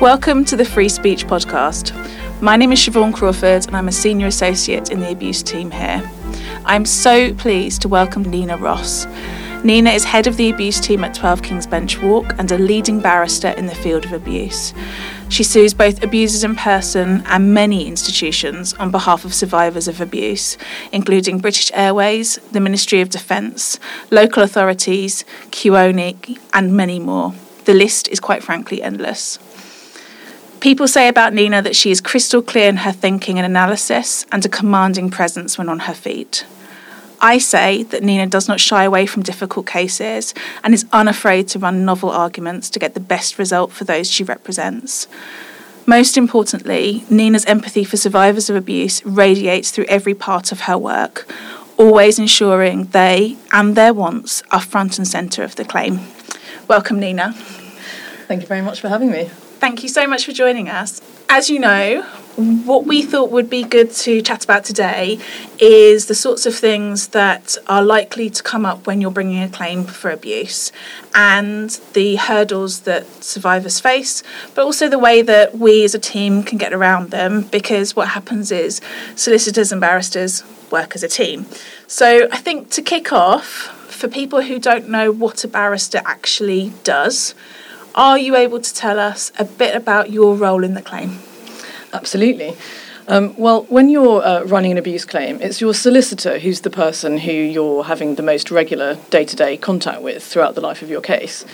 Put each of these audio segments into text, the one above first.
Welcome to the Free Speech Podcast. My name is Siobhan Crawford and I'm a Senior Associate in the Abuse team here. I'm so pleased to welcome Nina Ross. Nina is head of the abuse team at 12 Kings Bench Walk and a leading barrister in the field of abuse. She sues both abusers in person and many institutions on behalf of survivors of abuse, including British Airways, the Ministry of Defence, local authorities, QONIC, and many more. The list is quite frankly endless. People say about Nina that she is crystal clear in her thinking and analysis and a commanding presence when on her feet. I say that Nina does not shy away from difficult cases and is unafraid to run novel arguments to get the best result for those she represents. Most importantly, Nina's empathy for survivors of abuse radiates through every part of her work, always ensuring they and their wants are front and centre of the claim. Welcome, Nina. Thank you very much for having me. Thank you so much for joining us. As you know, what we thought would be good to chat about today is the sorts of things that are likely to come up when you're bringing a claim for abuse and the hurdles that survivors face, but also the way that we as a team can get around them because what happens is solicitors and barristers work as a team. So I think to kick off, for people who don't know what a barrister actually does, are you able to tell us a bit about your role in the claim? Absolutely. Um, well, when you're uh, running an abuse claim, it's your solicitor who's the person who you're having the most regular day to day contact with throughout the life of your case.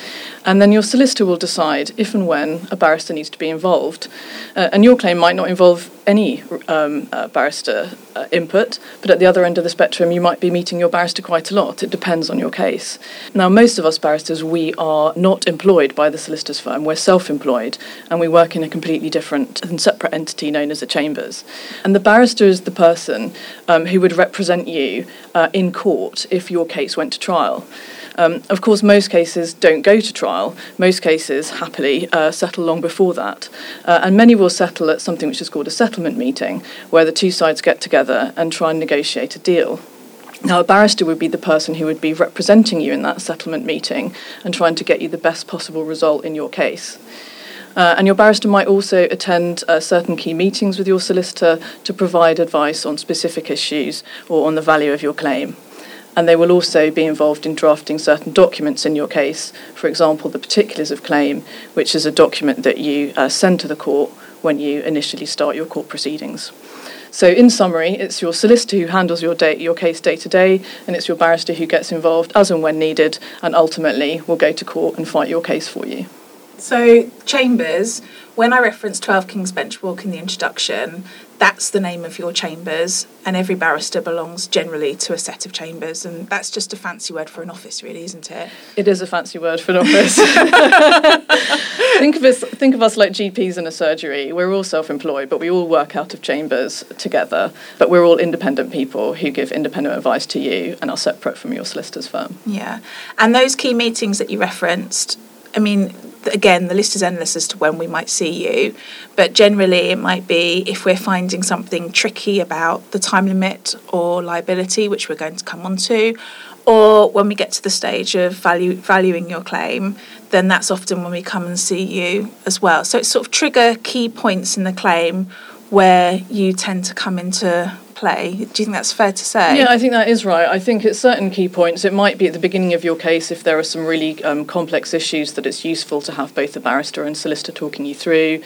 And then your solicitor will decide if and when a barrister needs to be involved. Uh, and your claim might not involve any um, uh, barrister uh, input, but at the other end of the spectrum, you might be meeting your barrister quite a lot. It depends on your case. Now, most of us barristers, we are not employed by the solicitor's firm, we're self employed, and we work in a completely different and separate entity known as a chambers. And the barrister is the person um, who would represent you uh, in court if your case went to trial. Um, of course, most cases don't go to trial. Most cases happily uh, settle long before that. Uh, and many will settle at something which is called a settlement meeting, where the two sides get together and try and negotiate a deal. Now, a barrister would be the person who would be representing you in that settlement meeting and trying to get you the best possible result in your case. Uh, and your barrister might also attend uh, certain key meetings with your solicitor to provide advice on specific issues or on the value of your claim and they will also be involved in drafting certain documents in your case. For example, the particulars of claim, which is a document that you uh, send to the court when you initially start your court proceedings. So, in summary, it's your solicitor who handles your, day, your case day to day, and it's your barrister who gets involved as and when needed, and ultimately will go to court and fight your case for you. So, Chambers, when I referenced 12 King's Bench Walk in the introduction, that's the name of your chambers, and every barrister belongs generally to a set of chambers, and that's just a fancy word for an office, really, isn't it? It is a fancy word for an office. think of us, think of us like GPs in a surgery. We're all self-employed, but we all work out of chambers together. But we're all independent people who give independent advice to you and are separate from your solicitor's firm. Yeah, and those key meetings that you referenced. I mean, again, the list is endless as to when we might see you, but generally it might be if we're finding something tricky about the time limit or liability, which we're going to come on to, or when we get to the stage of value, valuing your claim, then that's often when we come and see you as well. So it's sort of trigger key points in the claim where you tend to come into play. Do you think that's fair to say? Yeah, I think that is right. I think at certain key points, it might be at the beginning of your case if there are some really um, complex issues that it's useful to have both the barrister and solicitor talking you through.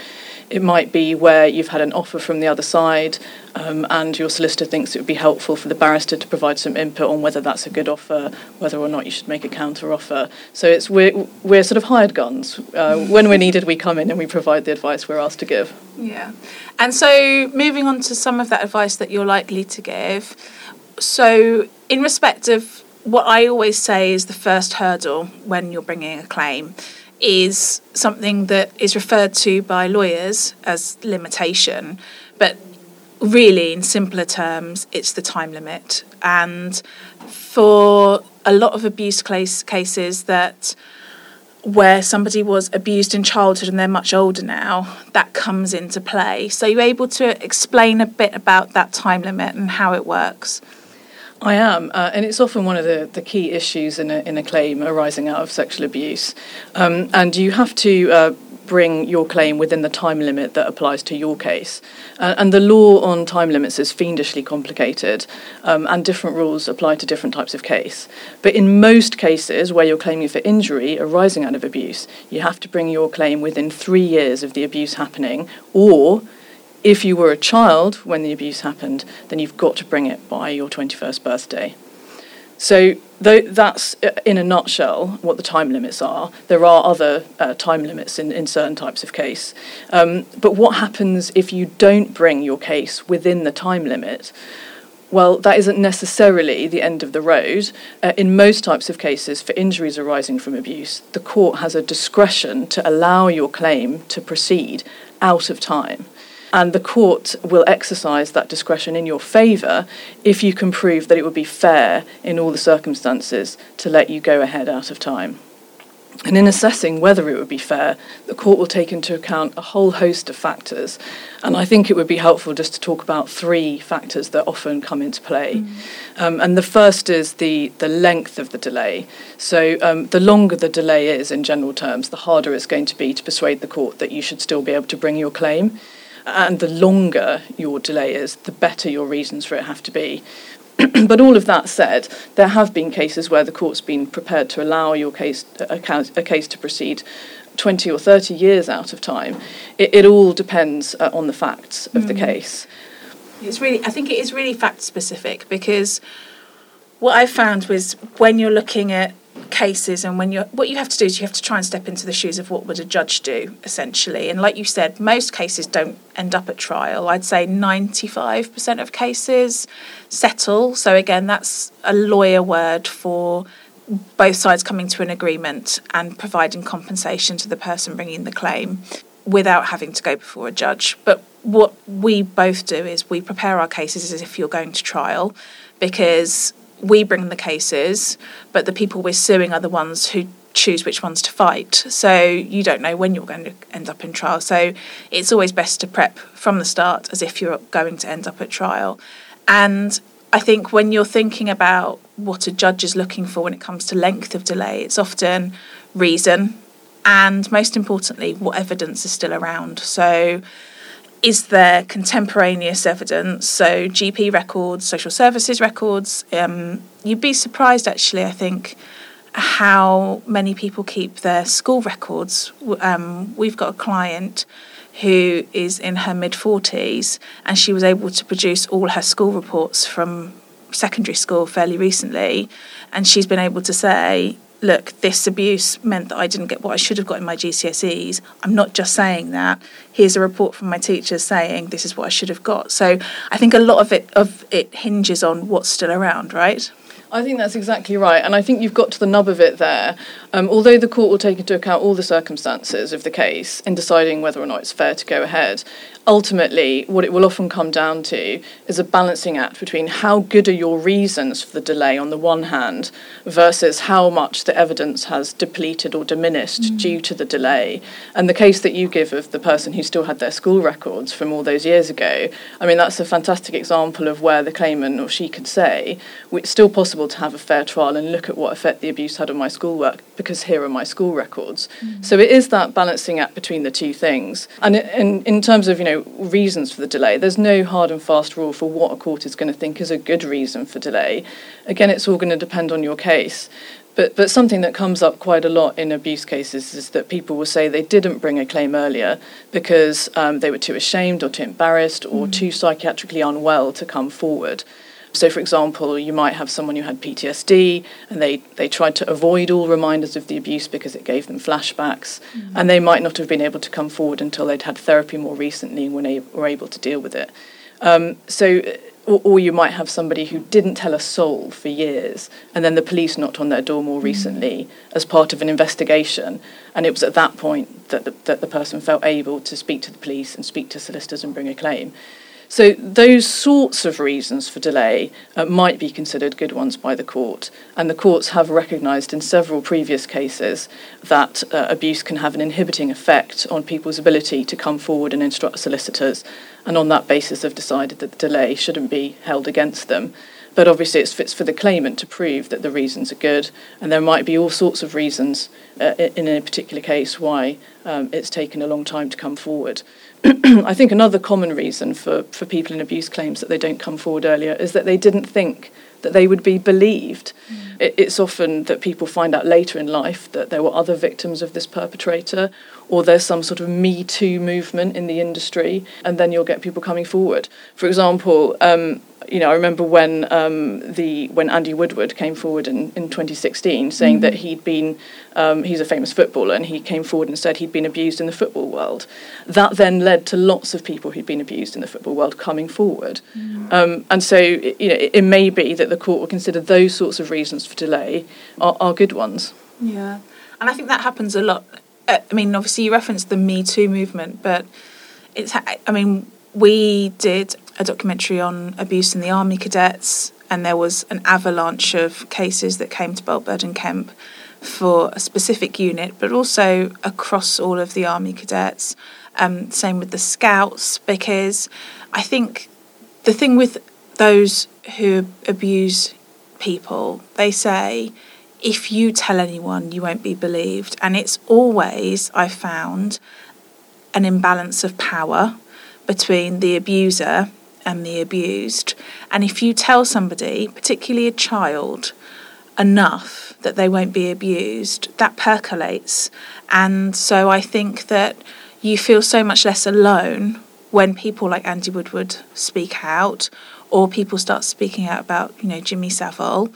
It might be where you've had an offer from the other side um, and your solicitor thinks it would be helpful for the barrister to provide some input on whether that's a good offer, whether or not you should make a counter offer. So it's we're, we're sort of hired guns. Uh, when we're needed, we come in and we provide the advice we're asked to give. Yeah. And so moving on to some of that advice that you're likely to give. So, in respect of what I always say is the first hurdle when you're bringing a claim is something that is referred to by lawyers as limitation, but really, in simpler terms, it's the time limit. And for a lot of abuse case, cases that where somebody was abused in childhood and they're much older now, that comes into play. So, you're able to explain a bit about that time limit and how it works? I am, uh, and it's often one of the, the key issues in a, in a claim arising out of sexual abuse. Um, and you have to uh, bring your claim within the time limit that applies to your case. Uh, and the law on time limits is fiendishly complicated, um, and different rules apply to different types of case. But in most cases where you're claiming for injury arising out of abuse, you have to bring your claim within three years of the abuse happening, or if you were a child when the abuse happened, then you've got to bring it by your 21st birthday. So that's uh, in a nutshell what the time limits are. There are other uh, time limits in, in certain types of case. Um, but what happens if you don't bring your case within the time limit? Well, that isn't necessarily the end of the road. Uh, in most types of cases for injuries arising from abuse, the court has a discretion to allow your claim to proceed out of time and the court will exercise that discretion in your favour if you can prove that it would be fair in all the circumstances to let you go ahead out of time. And in assessing whether it would be fair, the court will take into account a whole host of factors. And I think it would be helpful just to talk about three factors that often come into play. Mm. Um, and the first is the, the length of the delay. So, um, the longer the delay is in general terms, the harder it's going to be to persuade the court that you should still be able to bring your claim and the longer your delay is, the better your reasons for it have to be. but all of that said, there have been cases where the court's been prepared to allow your case a, a case to proceed 20 or 30 years out of time. It, it all depends uh, on the facts of mm. the case. It's really, I think it is really fact specific because what I found was when you're looking at cases and when you're what you have to do is you have to try and step into the shoes of what would a judge do essentially. And like you said most cases don't end up at trial. I'd say 95% of cases settle. So again that's a lawyer word for both sides coming to an agreement and providing compensation to the person bringing the claim without having to go before a judge. But what we both do is we prepare our cases as if you're going to trial because we bring the cases, but the people we're suing are the ones who choose which ones to fight. So you don't know when you're going to end up in trial. So it's always best to prep from the start as if you're going to end up at trial. And I think when you're thinking about what a judge is looking for when it comes to length of delay, it's often reason and most importantly, what evidence is still around. So is there contemporaneous evidence? So, GP records, social services records. Um, you'd be surprised, actually, I think, how many people keep their school records. Um, we've got a client who is in her mid 40s and she was able to produce all her school reports from secondary school fairly recently. And she's been able to say, look, this abuse meant that I didn't get what I should have got in my GCSEs. I'm not just saying that. Here's a report from my teachers saying this is what I should have got. So I think a lot of it of it hinges on what's still around, right? I think that's exactly right, and I think you've got to the nub of it there. Um, although the court will take into account all the circumstances of the case in deciding whether or not it's fair to go ahead, ultimately, what it will often come down to is a balancing act between how good are your reasons for the delay on the one hand versus how much the evidence has depleted or diminished mm. due to the delay. And the case that you give of the person who still had their school records from all those years ago, I mean, that's a fantastic example of where the claimant or she could say, it's still possible to have a fair trial and look at what effect the abuse had on my schoolwork because here are my school records. Mm. So it is that balancing act between the two things. And in, in terms of, you know, know reasons for the delay. There's no hard and fast rule for what a court is going to think is a good reason for delay. Again, it's all going to depend on your case. But, but something that comes up quite a lot in abuse cases is that people will say they didn't bring a claim earlier because um, they were too ashamed or too embarrassed or mm. too psychiatrically unwell to come forward. So, for example, you might have someone who had PTSD and they, they tried to avoid all reminders of the abuse because it gave them flashbacks, mm-hmm. and they might not have been able to come forward until they'd had therapy more recently and were, were able to deal with it. Um, so, or, or, you might have somebody who didn't tell a soul for years, and then the police knocked on their door more mm-hmm. recently as part of an investigation, and it was at that point that the, that the person felt able to speak to the police and speak to solicitors and bring a claim. So those sorts of reasons for delay uh, might be considered good ones by the court, and the courts have recognised in several previous cases that uh, abuse can have an inhibiting effect on people's ability to come forward and instruct solicitors, and on that basis have decided that the delay shouldn't be held against them. But obviously, it's fits for the claimant to prove that the reasons are good, and there might be all sorts of reasons uh, in a particular case why um, it's taken a long time to come forward. I think another common reason for, for people in abuse claims that they don't come forward earlier is that they didn't think that they would be believed. Mm. It, it's often that people find out later in life that there were other victims of this perpetrator, or there's some sort of Me Too movement in the industry, and then you'll get people coming forward. For example, um, you know, I remember when um, the when Andy Woodward came forward in, in 2016, saying mm that he'd been um, he's a famous footballer, and he came forward and said he'd been abused in the football world. That then led to lots of people who'd been abused in the football world coming forward, mm um, and so you know, it, it, may be that the court will consider those sorts of reasons for delay are, are good ones. Yeah, and I think that happens a lot. Uh, I mean, obviously you referenced the Me Too movement, but it's I mean we did a documentary on abuse in the army cadets, and there was an avalanche of cases that came to Bolt Burdon Kemp for a specific unit, but also across all of the army cadets. Um, same with the scouts, because I think the thing with those who abuse people, they say, if you tell anyone, you won't be believed. And it's always, I found, an imbalance of power between the abuser and the abused. And if you tell somebody, particularly a child, enough that they won't be abused, that percolates. And so I think that you feel so much less alone when people like Andy Woodward speak out or people start speaking out about, you know, Jimmy Savile,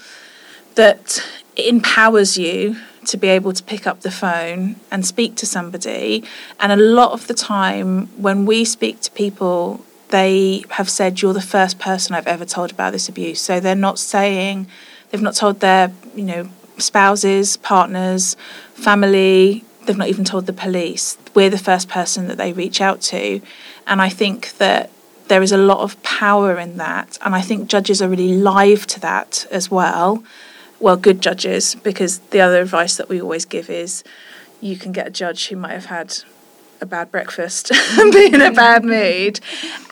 that it empowers you to be able to pick up the phone and speak to somebody. And a lot of the time, when we speak to people, they have said, You're the first person I've ever told about this abuse. So they're not saying, they've not told their, you know, spouses, partners, family, they've not even told the police. We're the first person that they reach out to. And I think that there is a lot of power in that. And I think judges are really live to that as well well, good judges, because the other advice that we always give is you can get a judge who might have had a bad breakfast and be in a bad mood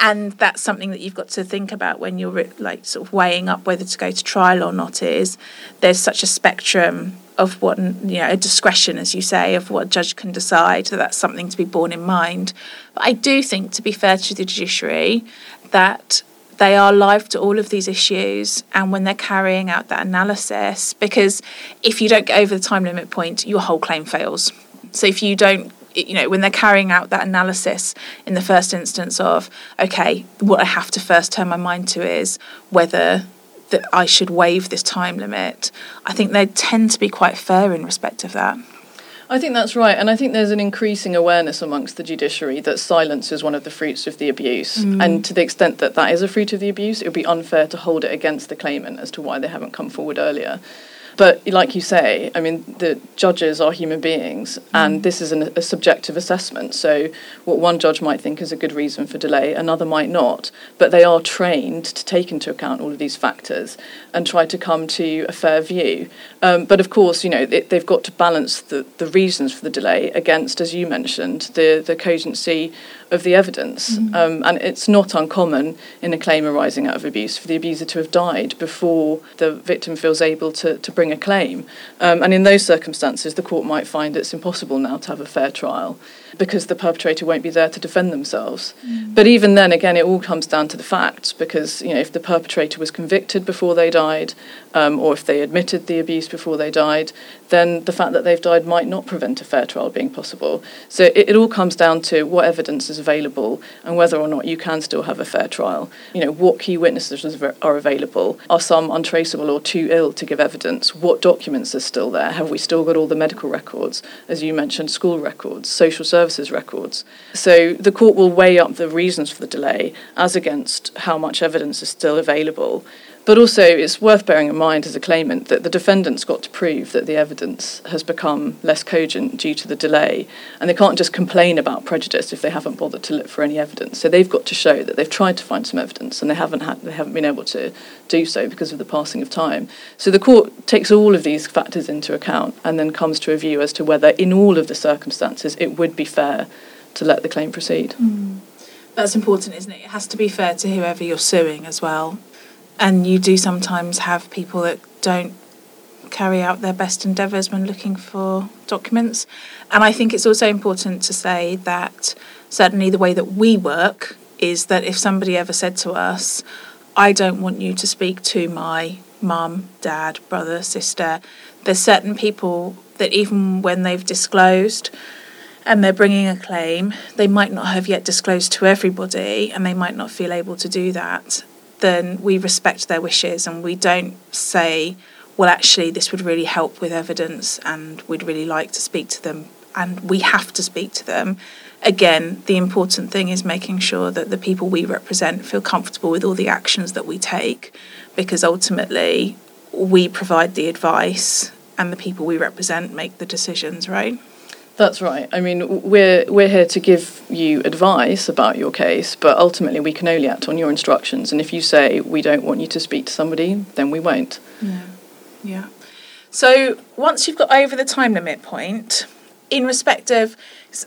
and that's something that you've got to think about when you're like sort of weighing up whether to go to trial or not is there's such a spectrum of what you know a discretion as you say of what a judge can decide. So that's something to be borne in mind. But i do think to be fair to the judiciary that they are live to all of these issues and when they're carrying out that analysis because if you don't get over the time limit point your whole claim fails. So if you don't you know when they're carrying out that analysis in the first instance of okay what i have to first turn my mind to is whether that i should waive this time limit i think they tend to be quite fair in respect of that I think that's right. And I think there's an increasing awareness amongst the judiciary that silence is one of the fruits of the abuse. Mm. And to the extent that that is a fruit of the abuse, it would be unfair to hold it against the claimant as to why they haven't come forward earlier. But like you say, I mean, the judges are human beings, and mm. this is an, a subjective assessment. So, what one judge might think is a good reason for delay, another might not. But they are trained to take into account all of these factors and try to come to a fair view. Um, but of course, you know, it, they've got to balance the, the reasons for the delay against, as you mentioned, the, the cogency of the evidence. Mm. Um, and it's not uncommon in a claim arising out of abuse for the abuser to have died before the victim feels able to, to bring a claim. Um, and in those circumstances, the court might find it's impossible now to have a fair trial because the perpetrator won't be there to defend themselves. Mm. But even then, again, it all comes down to the facts because you know if the perpetrator was convicted before they died, um, or if they admitted the abuse before they died, then the fact that they've died might not prevent a fair trial being possible. So it, it all comes down to what evidence is available and whether or not you can still have a fair trial. You know, what key witnesses are available? Are some untraceable or too ill to give evidence? What documents are still there? Have we still got all the medical records, as you mentioned, school records, social services? Services records. So the court will weigh up the reasons for the delay as against how much evidence is still available. But also, it's worth bearing in mind as a claimant that the defendant's got to prove that the evidence has become less cogent due to the delay, and they can't just complain about prejudice if they haven't bothered to look for any evidence. So they've got to show that they've tried to find some evidence and they haven't had, they haven't been able to do so because of the passing of time. So the court takes all of these factors into account and then comes to a view as to whether, in all of the circumstances, it would be fair to let the claim proceed. Mm. That's important, isn't it? It has to be fair to whoever you're suing as well and you do sometimes have people that don't carry out their best endeavours when looking for documents. And I think it's also important to say that certainly the way that we work is that if somebody ever said to us, I don't want you to speak to my mum, dad, brother, sister, there's certain people that even when they've disclosed and they're bringing a claim, they might not have yet disclosed to everybody and they might not feel able to do that. Then we respect their wishes and we don't say, well, actually, this would really help with evidence and we'd really like to speak to them and we have to speak to them. Again, the important thing is making sure that the people we represent feel comfortable with all the actions that we take because ultimately we provide the advice and the people we represent make the decisions, right? That's right. I mean, we're we're here to give you advice about your case, but ultimately we can only act on your instructions. And if you say we don't want you to speak to somebody, then we won't. Yeah. Yeah. So once you've got over the time limit point, in respect of,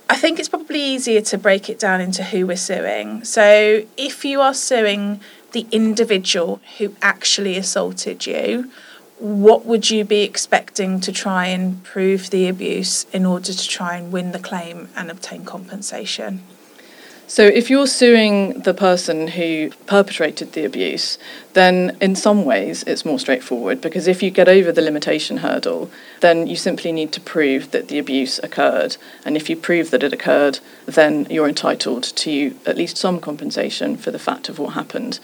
I think it's probably easier to break it down into who we're suing. So if you are suing the individual who actually assaulted you, what would you be expecting to try and prove the abuse in order to try and win the claim and obtain compensation? So, if you're suing the person who perpetrated the abuse, then in some ways it's more straightforward because if you get over the limitation hurdle, then you simply need to prove that the abuse occurred. And if you prove that it occurred, then you're entitled to at least some compensation for the fact of what happened.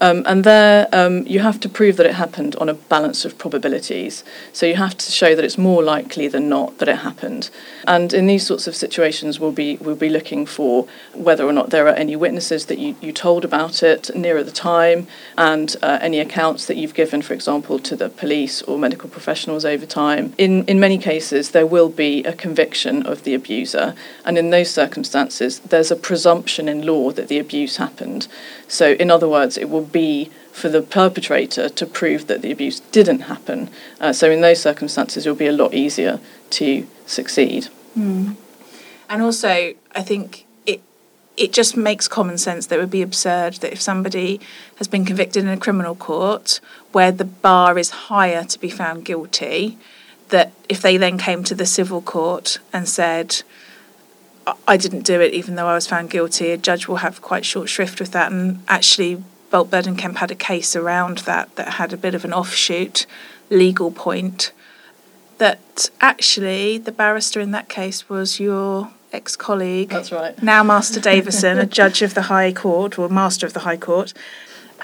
Um, and there, um, you have to prove that it happened on a balance of probabilities. So you have to show that it's more likely than not that it happened. And in these sorts of situations, we'll be we'll be looking for whether or not there are any witnesses that you, you told about it nearer the time, and uh, any accounts that you've given, for example, to the police or medical professionals over time. In in many cases, there will be a conviction of the abuser, and in those circumstances, there's a presumption in law that the abuse happened. So, in other words, it will be for the perpetrator to prove that the abuse didn't happen. Uh, so, in those circumstances, it will be a lot easier to succeed. Mm. And also, I think it it just makes common sense that it would be absurd that if somebody has been convicted in a criminal court where the bar is higher to be found guilty, that if they then came to the civil court and said, I didn't do it, even though I was found guilty. A judge will have quite short shrift with that. And actually, Bolt Burdon Kemp had a case around that that had a bit of an offshoot legal point. That actually, the barrister in that case was your ex colleague. That's right. Now, Master Davison, a judge of the High Court, or Master of the High Court.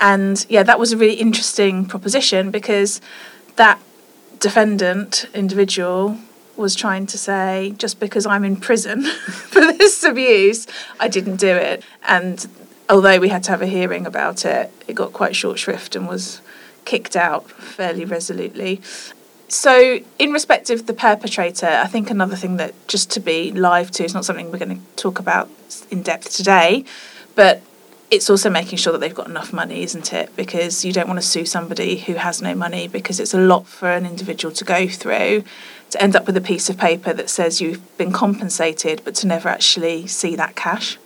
And yeah, that was a really interesting proposition because that defendant individual was trying to say just because I'm in prison for this abuse, I didn't do it. And although we had to have a hearing about it, it got quite short shrift and was kicked out fairly resolutely. So, in respect of the perpetrator, I think another thing that just to be live to is not something we're going to talk about in depth today, but it's also making sure that they've got enough money, isn't it? Because you don't want to sue somebody who has no money because it's a lot for an individual to go through to end up with a piece of paper that says you've been compensated, but to never actually see that cash.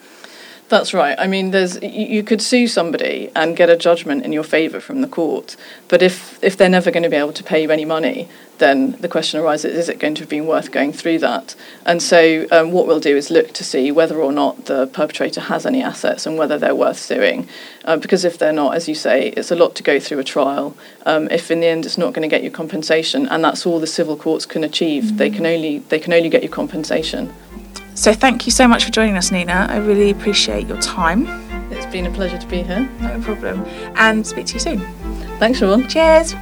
That's right. I mean, there's you could sue somebody and get a judgment in your favour from the court, but if if they're never going to be able to pay you any money, then the question arises: Is it going to have been worth going through that? And so, um, what we'll do is look to see whether or not the perpetrator has any assets and whether they're worth suing. Uh, because if they're not, as you say, it's a lot to go through a trial. Um, if in the end it's not going to get you compensation, and that's all the civil courts can achieve, mm-hmm. they can only they can only get you compensation. So thank you so much for joining us, Nina. I really appreciate your time. It's been a pleasure to be here. No problem. And speak to you soon. Thanks, everyone. Cheers.